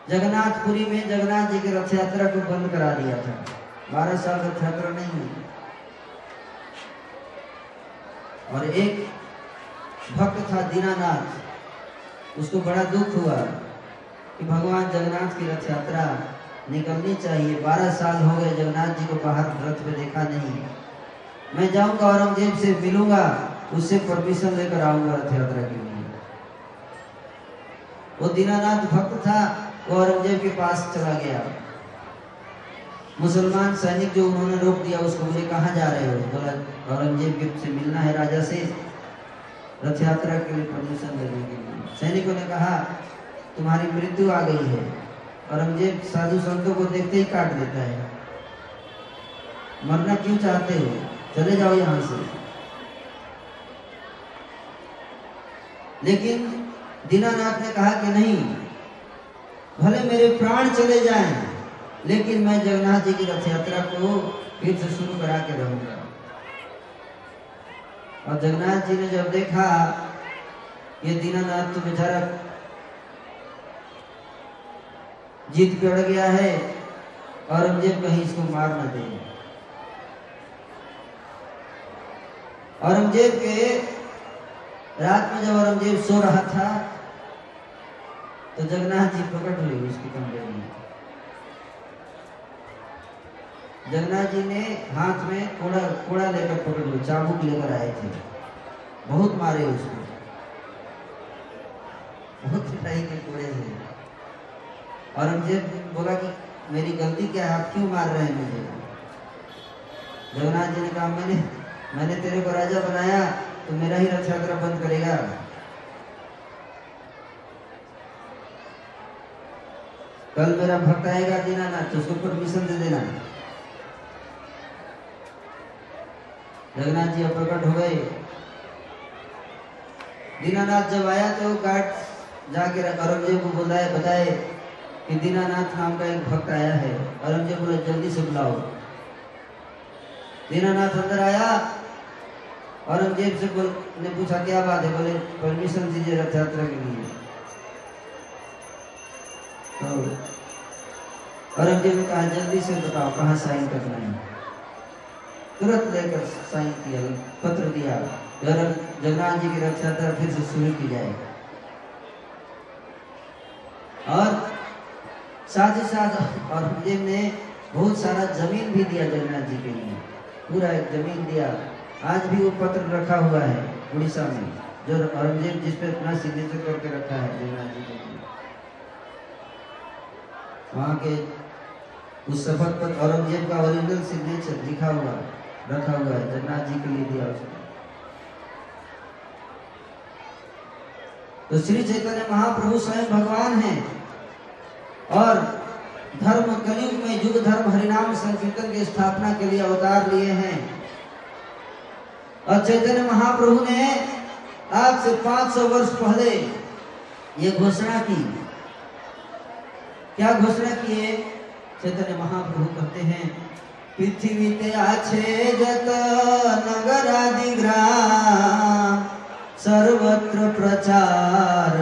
जगन्नाथपुरी में जगन्नाथ जी की रथ यात्रा को बंद करा दिया था। बारह साल रथ यात्रा नहीं हुई। और एक भक्त था दीनानाथ, उसको बड़ा दुख हुआ कि भगवान जगन्नाथ की रथ यात्रा निकलनी चाहिए। बारह साल हो गए, जगन्नाथ जी को बाहर रथ पे देखा नहीं। मैं जाऊँगा, औरंगज़ेब से मिलूँगा, उससे परमिशन लेकर आऊँगा रथ यात्रा के लिए। वो दीनानाथ भक्त था, वो औरंगज़ेब के पास चला गया। मुसलमान सैनिक जो उन्होंने रोक दिया, उसको मुझे कहा जा रहे हो? बोला, औरंगज़ेब से मिलना है राजा से। रथ यात्रा के लिए परमिशन लेने के लिए. सैनिकों ने कहा, तुम्हारी मृत्यु आ गई है। औरंगज़ेब साधु संतों को देखते ही काट देता है। मरना क्यों चाहते हो? चले जाओ यहाँ से। लेकिन दीनानाथ ने कहा कि नहीं, भले मेरे प्राण चले जाएँ लेकिन मैं जगन्नाथ जी की रथ यात्रा को फिर से शुरू करा के रहूँगा। और जगन्नाथ जी ने जब देखा, ये दीनानाथ तो बेचारा जीत पे अड़ गया है, औरंगज़ेब कहीं इसको मार न दे। औरंगज़ेब के रात में जब औरंगज़ेब सो रहा था तो जगन्नाथ जी प्रकट हुए उसके कमरे में। जगन्नाथ जी ने हाथ में कोड़ा कोड़ा लेकर पकड़ लिया चाबुक लेकर आए थे। बहुत मारे उसको बहुत पिटाई के कोड़े से औरंगज़ेब बोला कि, मेरी गलती क्या है आप क्यों मार रहे हैं मुझे? जगन्नाथ जी ने कहा, मैंने मैंने तेरे को राजा बनाया तो मेरा ही रक्षा करा बंद करेगा। कल मेरा भक्त आएगा दीनानाथ तो उसको परमिशन दे देना। जगन्नाथ जी प्रकट हो गए। दीनानाथ जब आया तो गार्ड जाके औरंगज़ेब को बुलाए, बताए कि दीनानाथ नाम का एक भक्त आया है। औरंगज़ेब बोले, जल्दी से बुलाओ। दीनानाथ अंदर आया। औरंगज़ेब से बोल, ने पूछा, क्या बात है? बोले, परमिशन दीजिए रथ यात्रा के लिए। तो औरंगज़ेब ने कहा, जल्दी से बताओ, कहाँ साइन करना है? तुरंत लेकर साइन किया पत्र दिया। जगन्नाथ जी की रथ यात्रा फिर से शुरू की जाए। और साथ ही साथ औरंगज़ेब ने बहुत सारा ज़मीन भी दिया जगन्नाथ जी के लिए। पूरा एक ज़मीन दिया। आज भी वो पत्र रखा हुआ है उड़ीसा में, जो औरंगज़ेब जिस पे अपना सिग्नेचर करके रखा है जगन्नाथ जी के लिए। वहाँ के उस शपथ पर औरंगज़ेब का ओरिजिनल सिग्नेचर लिखा हुआ। रखा हुआ है जगन्नाथ जी के लिए दिया उसने तो श्री चैतन्य महाप्रभु स्वयं भगवान हैं और धर्म कलयुग में युग धर्म हरिनाम संकीर्तन की स्थापना के लिए अवतार लिए हैं। और चैतन्य महाप्रभु ने आज से 500 वर्ष पहले ये घोषणा की। क्या घोषणा की है? चैतन्य महाप्रभु कहते हैं जत नगर आदि ग्राम सर्वत्र प्रचार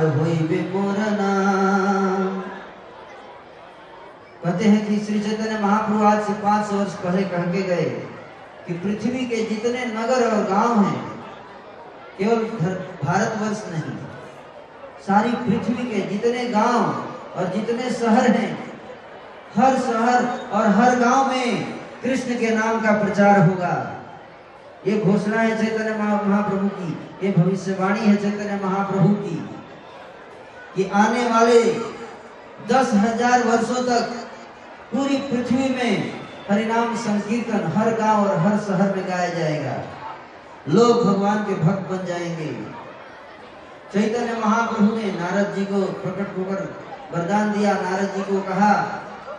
नाम कहते हैं कि श्री चैतन्य महाप्रभु आज से पाँच वर्ष पहले कह के गए कि पृथ्वी के जितने नगर और गाँव हैं, केवल भारतवर्ष नहीं, सारी पृथ्वी के जितने गाँव और जितने शहर हैं, हर शहर और हर गाँव में कृष्ण के नाम का प्रचार होगा। ये घोषणा है चैतन्य महाप्रभु की। ये भविष्यवाणी है चैतन्य महाप्रभु की। कि आने वाले दस हज़ार वर्षो तक पूरी पृथ्वी में हरिनाम संकीर्तन हर गाँव और हर शहर में गाया जाएगा। लोग भगवान के भक्त बन जाएँगे। चैतन्य महाप्रभु ने नारद जी को प्रकट होकर वरदान दिया। नारद जी को कहा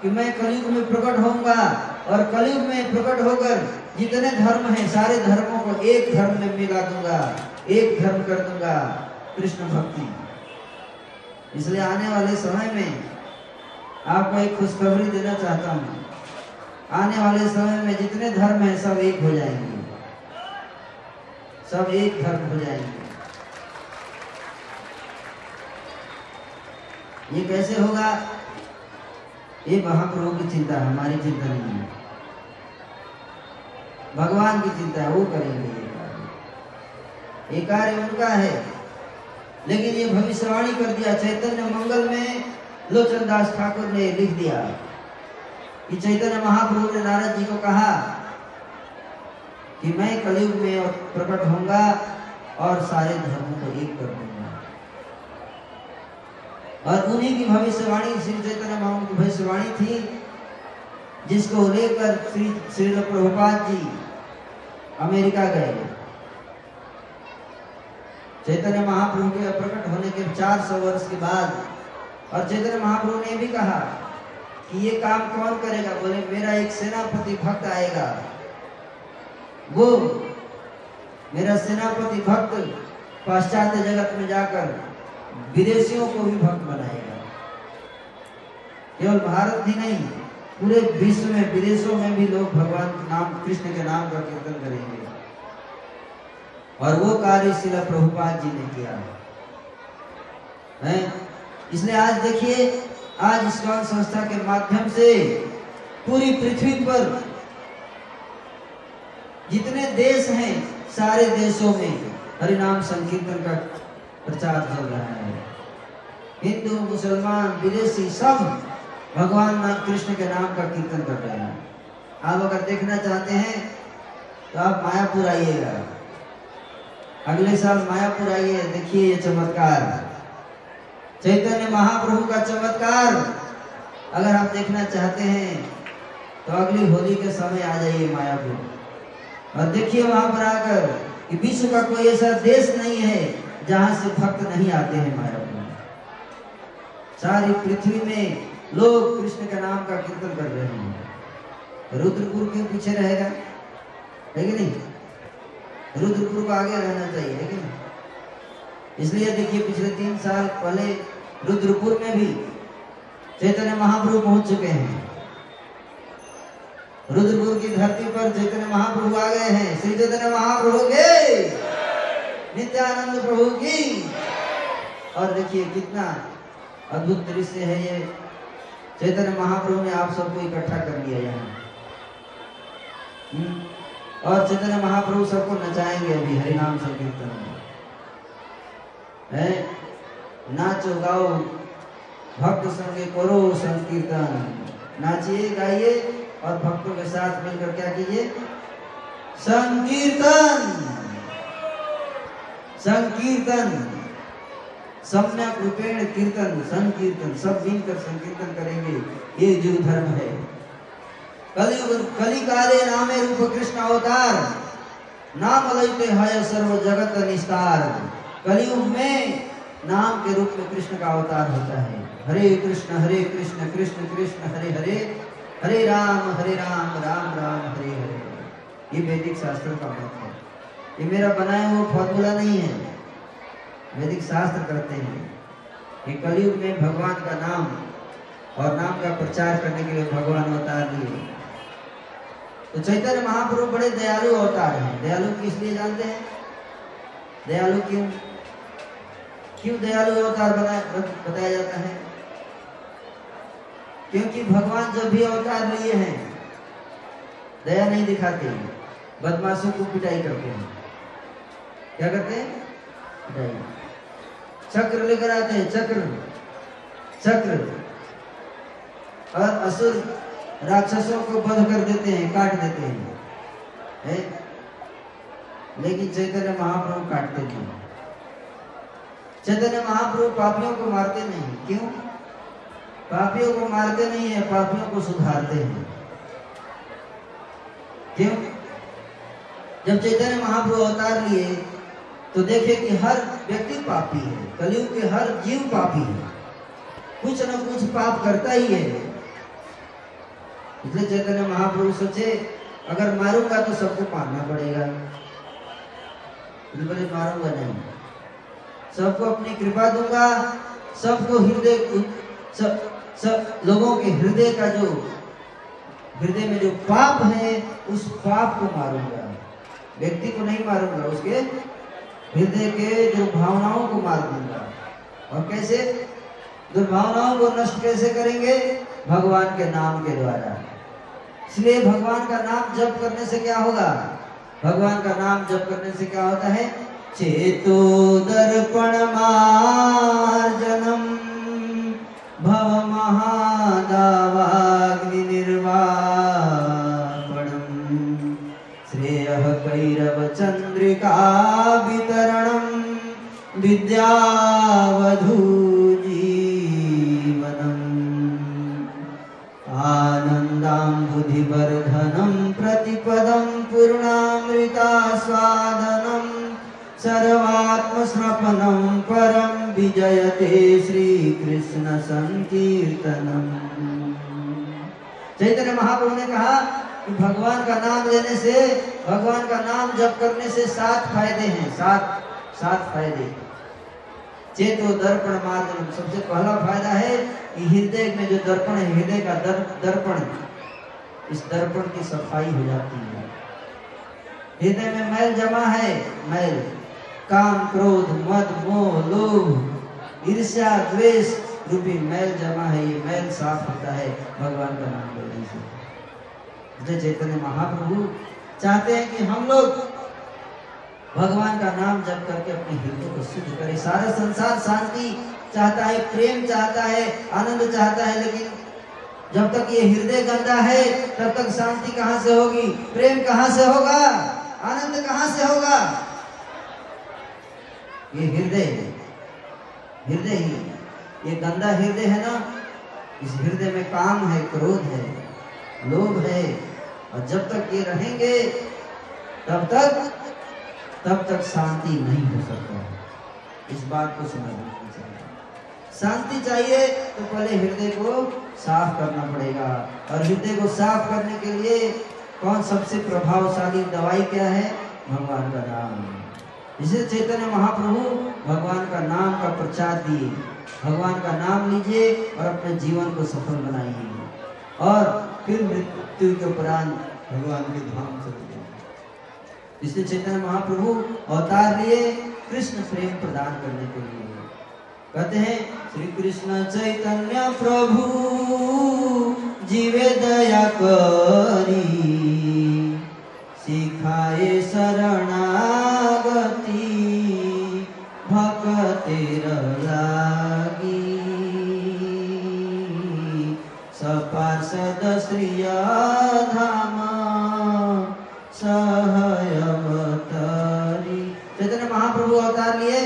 कि मैं कलयुग में प्रकट होऊँगा। और कलयुग में प्रकट होकर जितने धर्म हैं, सारे धर्मों को एक धर्म में मिला दूँगा, एक धर्म कर दूँगा, कृष्ण भक्ति। इसलिए आने वाले समय में आपको एक खुशखबरी देना चाहता हूँ। आने वाले समय में जितने धर्म हैं, सब एक हो जाएँगे। सब एक धर्म हो जाएँगे। ये कैसे होगा? ये महाप्रभु की चिंता हमारी चिंता नहीं है। भगवान की चिंता है, वो करेंगे ये कार्य। ये कार्य उनका है, लेकिन ये भविष्यवाणी कर दिया, चैतन्य मंगल में लोचन दास ठाकुर ने लिख दिया कि चैतन्य महाप्रभु ने नारद जी को कहा कि मैं कलयुग में प्रकट होऊँगा और सारे धर्मों को एक कर दूँगा। और उन्हीं की भविष्यवाणी श्री चैतन्य महाप्रभु की भविष्यवाणी थी, जिसको लेकर श्री श्री प्रभुपाद जी अमेरिका गए। चैतन्य महाप्रभु के प्रकट होने के 400 वर्ष के बाद, और चैतन्य महाप्रभु ने भी कहा कि ये काम कौन करेगा? बोले, मेरा एक सेनापति भक्त आएगा। वो मेरा सेनापति भक्त पाश्चात्य जगत में जाकर विदेशियों को भी भक्त बनाएगा। केवल भारत ही नहीं, पूरे विश्व में, विदेशों में भी लोग भगवान नाम, कृष्ण के नाम का कीर्तन करेंगे। और वो कार्य शिला प्रभुपाद जी ने किया। है? इसलिए आज देखिए, आज इस्कॉन संस्था के माध्यम से पूरी पृथ्वी पर जितने देश हैं, सारे देशों में हरिनाम संकीर्तन का प्रचार चल रहा है। हिंदू, मुसलमान, विदेशी सब भगवान कृष्ण के नाम का कीर्तन कर रहे हैं। आप अगर देखना चाहते हैं तो आप मायापुर आइएगा। अगले साल मायापुर आइए, देखिए ये चमत्कार। चैतन्य महाप्रभु का चमत्कार। अगर आप देखना चाहते हैं तो अगली होली के समय आ जाइए मायापुर। और देखिए वहाँ पर आकर कि विश्व का कोई ऐसा देश नहीं है जहाँ से भक्त नहीं आते हैं मायापुर सारी पृथ्वी में लोग कृष्ण के नाम का कीर्तन कर रहे हैं। रुद्रपुर के पीछे रहेगा, है कि नहीं? रुद्रपुर को आगे रहना चाहिए, है कि नहीं? इसलिए देखिए, पिछले तीन साल पहले रुद्रपुर में भी चैतन्य महाप्रभु पहुँच चुके हैं। रुद्रपुर की धरती पर चैतन्य महाप्रभु आ गए हैं। श्री चैतन्य महाप्रभु के नित्यानंद प्रभु की। और देखिए कितना अद्भुत दृश्य है ये। चैतन्य महाप्रभु ने आप सबको इकट्ठा कर लिया यहाँ। हम्म, और चैतन्य महाप्रभु सबको नचाएँगे अभी हरिनाम संकीर्तन में। है? नाचो गाओ भक्त संगे करो संकीर्तन। नाचिए गाइए और भक्तों के साथ मिलकर क्या कीजिए? संकीर्तन! संकीर्तन। सम्यक रूपेण कीर्तन, संकीर्तन, सब मिलकर संकीर्तन करेंगे। ये जो धर्म है। कली काले नामे रूप कृष्ण अवतार। नाम लयते है सर्व जगत निस्तार। कलयुग में नाम के रूप में कृष्ण का अवतार होता है। हरे कृष्ण हरे कृष्ण कृष्ण कृष्ण, हरे हरे। हरे राम हरे राम राम राम, हरे हरे। ये वैदिक शास्त्र का मत है। ये मेरा बनाया हुआ फॉर्मूला नहीं है। वैदिक शास्त्र करते हैं कि कलयुग में भगवान का नाम और नाम का प्रचार करने के लिए भगवान अवतार लिए। तो चैतन्य महाप्रभु बड़े दयालु अवतार हैं। दयालु किस लिए जानते हैं? दयालु क्यों? क्यों दयालु अवतार बताया जाता है? क्योंकि भगवान जब भी अवतार लिए हैं, दया नहीं दिखाते, बदमाशों को पिटाई करते हैं। क्या करते हैं? चक्र लेकर आते हैं, चक्र। चक्र। और असुर राक्षसों को बध कर देते हैं, काट देते हैं। है? लेकिन चैतन्य महाप्रभु काटते नहीं। चैतन्य महाप्रभु पापियों को मारते नहीं। क्यों? पापियों को मारते नहीं है, पापियों को सुधारते हैं। क्यों? जब चैतन्य महाप्रभु अवतार लिए तो देखे कि हर व्यक्ति पापी है, कलयुग के हर जीव पापी है। कुछ न कुछ पाप करता ही है। इसलिए चैतन्य महाप्रभु सोचे, अगर मारूँगा तो सबको मारना पड़ेगा। बोले मारूँगा नहीं। सबको अपनी कृपा दूँगा, सबको हृदय सब सब लोगों के हृदय का जो, हृदय में जो पाप है, उस पाप को मारूँगा। व्यक्ति को नहीं मारूँगा, उसके हृदय के जो भावनाओं को मार दूँगा। और कैसे? दुर्भावनाओं को नष्ट कैसे करेंगे? भगवान के नाम के द्वारा। इसलिए भगवान का नाम जप करने से क्या होगा? भगवान का नाम जप करने से क्या होता है? चेतो दर्पण मार्जनम भव महादावाग्नि कैरव चंद्रिका वितरणम विद्यावधू जीवनम आनन्दाम्बुधिवर्धनं प्रतिपदं पूर्णामृतास्वादनं सर्वात्मस्नपनं परं विजयते श्रीकृष्णसङ्कीर्तनम्। चैतन्य महाप्रभु ने कहा भगवान का नाम लेने से भगवान का नाम जप करने से सात फ़ायदे हैं सात सात फ़ायदे। चेतो दर्पण मार्जन सबसे पहला फ़ायदा है कि हृदय में जो दर्पण है हृदय का दर, दर्पण इस दर्पण की सफ़ाई हो जाती है। हृदय में मैल जमा है मैल। काम क्रोध मद मोह लोभ ईर्ष्या द्वेष रूपी मैल जमा है ये मैल साफ़ होता है भगवान का नाम लेने से। इसलिए चैतन्य महाप्रभु। चाहते हैं कि हम लोग भगवान का नाम जप करके अपने हृदय को शुद्ध करें। सारा संसार शांति चाहता है, प्रेम चाहता है, आनंद चाहता है, लेकिन जब तक ये हृदय गंदा है, तब तक शांति कहाँ से होगी? प्रेम कहाँ से होगा? आनंद कहाँ से होगा? ये हृदय हृदय ही। ये गंदा हृदय है ना? इस हृदय में काम है, क्रोध है। लोभ है। और जब तक ये रहेंगे, तब तक तब तक शांति नहीं हो सकता। इस बात को समझना चाहिए। शांति चाहिए तो पहले हृदय को साफ़ करना पड़ेगा। और हृदय को साफ़ करने के लिए कौन सबसे प्रभावशाली दवाई क्या है? भगवान का नाम। इसे चैतन्य महाप्रभु भगवान का नाम का प्रचार दिए। भगवान का नाम लीजिए और अपने जीवन को सफल बनाइए। और फिर मृत्यु के उपरांत भगवान के धाम जाए इसलिए चैतन्य महाप्रभु अवतार लिए कृष्ण प्रेम प्रदान करने के लिए। कहते हैं, श्री कृष्ण चैतन्य प्रभु, जीवे दया करी। सिखाए शरणागति भक्तिर लागी सपार्षद श्रिय धाम सहय अवतारी चैतन्य महाप्रभु अवतार लिए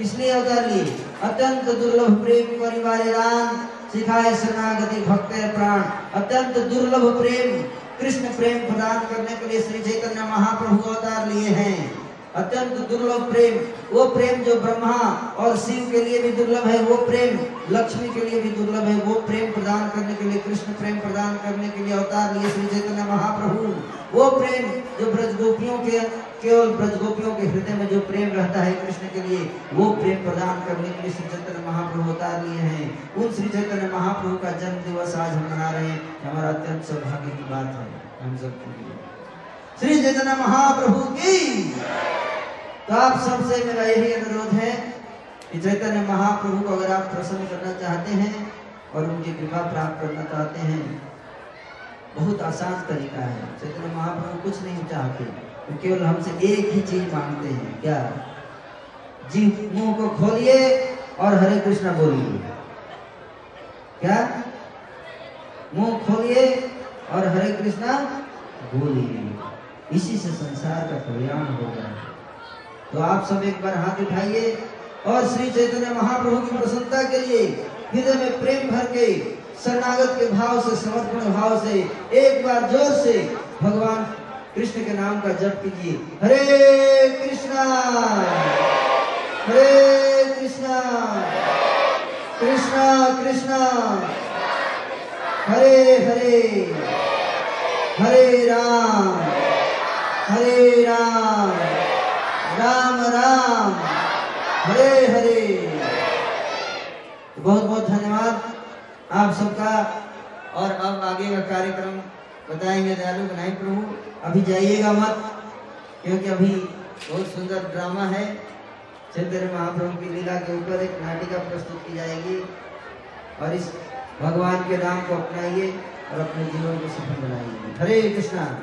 इसलिए अवतार लिए? अत्यंत दुर्लभ प्रेम परिवार राम, सिखाए शरणागति भक्त प्राण। अत्यंत दुर्लभ प्रेम, कृष्ण प्रेम प्रदान करने के लिए श्री चैतन्य महाप्रभु अवतार लिए हैं। अत्यंत दुर्लभ प्रेम। वो प्रेम जो ब्रह्मा और शिव के लिए भी दुर्लभ है, वो प्रेम लक्ष्मी के लिए भी दुर्लभ है। वो प्रेम प्रदान करने के लिए, कृष्ण प्रेम प्रदान करने के लिए अवतार लिए श्री चैतन्य महाप्रभु। वो प्रेम जो ब्रज गोपियों के, केवल ब्रज गोपियों के हृदय में जो प्रेम रहता है कृष्ण के लिए, वो प्रेम प्रदान करने के लिए श्री चैतन्य महाप्रभु अवतार लिए हैं। उन श्री चैतन्य महाप्रभु का जन्म दिवस आज हम मना रहे हैं। हमारा अत्यंत सौभाग्य की बात है। हम सबके लिए श्री चैतन्य महाप्रभु की। तो आप सबसे मेरा यही अनुरोध है कि चैतन्य महाप्रभु को अगर आप प्रसन्न करना चाहते हैं और उनकी कृपा प्राप्त करना चाहते हैं, बहुत आसान तरीका है। चैतन्य महाप्रभु कुछ नहीं चाहते, वो केवल हमसे एक ही चीज़ मांगते हैं, क्या? जी मुँह को खोलिए और हरे कृष्णा बोलिए। क्या? मुँह खोलिए और हरे कृष्णा बोलिए। इसी से संसार का कल्याण होगा तो आप सब एक बार हाथ उठाइए और श्री चैतन्य महाप्रभु की प्रसन्नता के लिए हृदय में प्रेम भर के, शरणागत के भाव से, समर्पण भाव से, एक बार ज़ोर से भगवान कृष्ण के नाम का जप कीजिए। हरे कृष्णा! हरे कृष्णा! कृष्णा कृष्णा! हरे हरे! हरे राम! हरे राम राम राम, हरे हरे। बहुत बहुत धन्यवाद आप सबका। और अब आगे का कार्यक्रम बताएँगे दयालु बनाए प्रभु। अभी जाइएगा मत, क्योंकि अभी बहुत सुंदर ड्रामा है। चंद्र महाप्रभु की लीला के ऊपर एक नाटिका प्रस्तुत की जाएगी। और इस भगवान के नाम को अपनाइए और अपने जीवन को सफल बनाइए। हरे कृष्णा।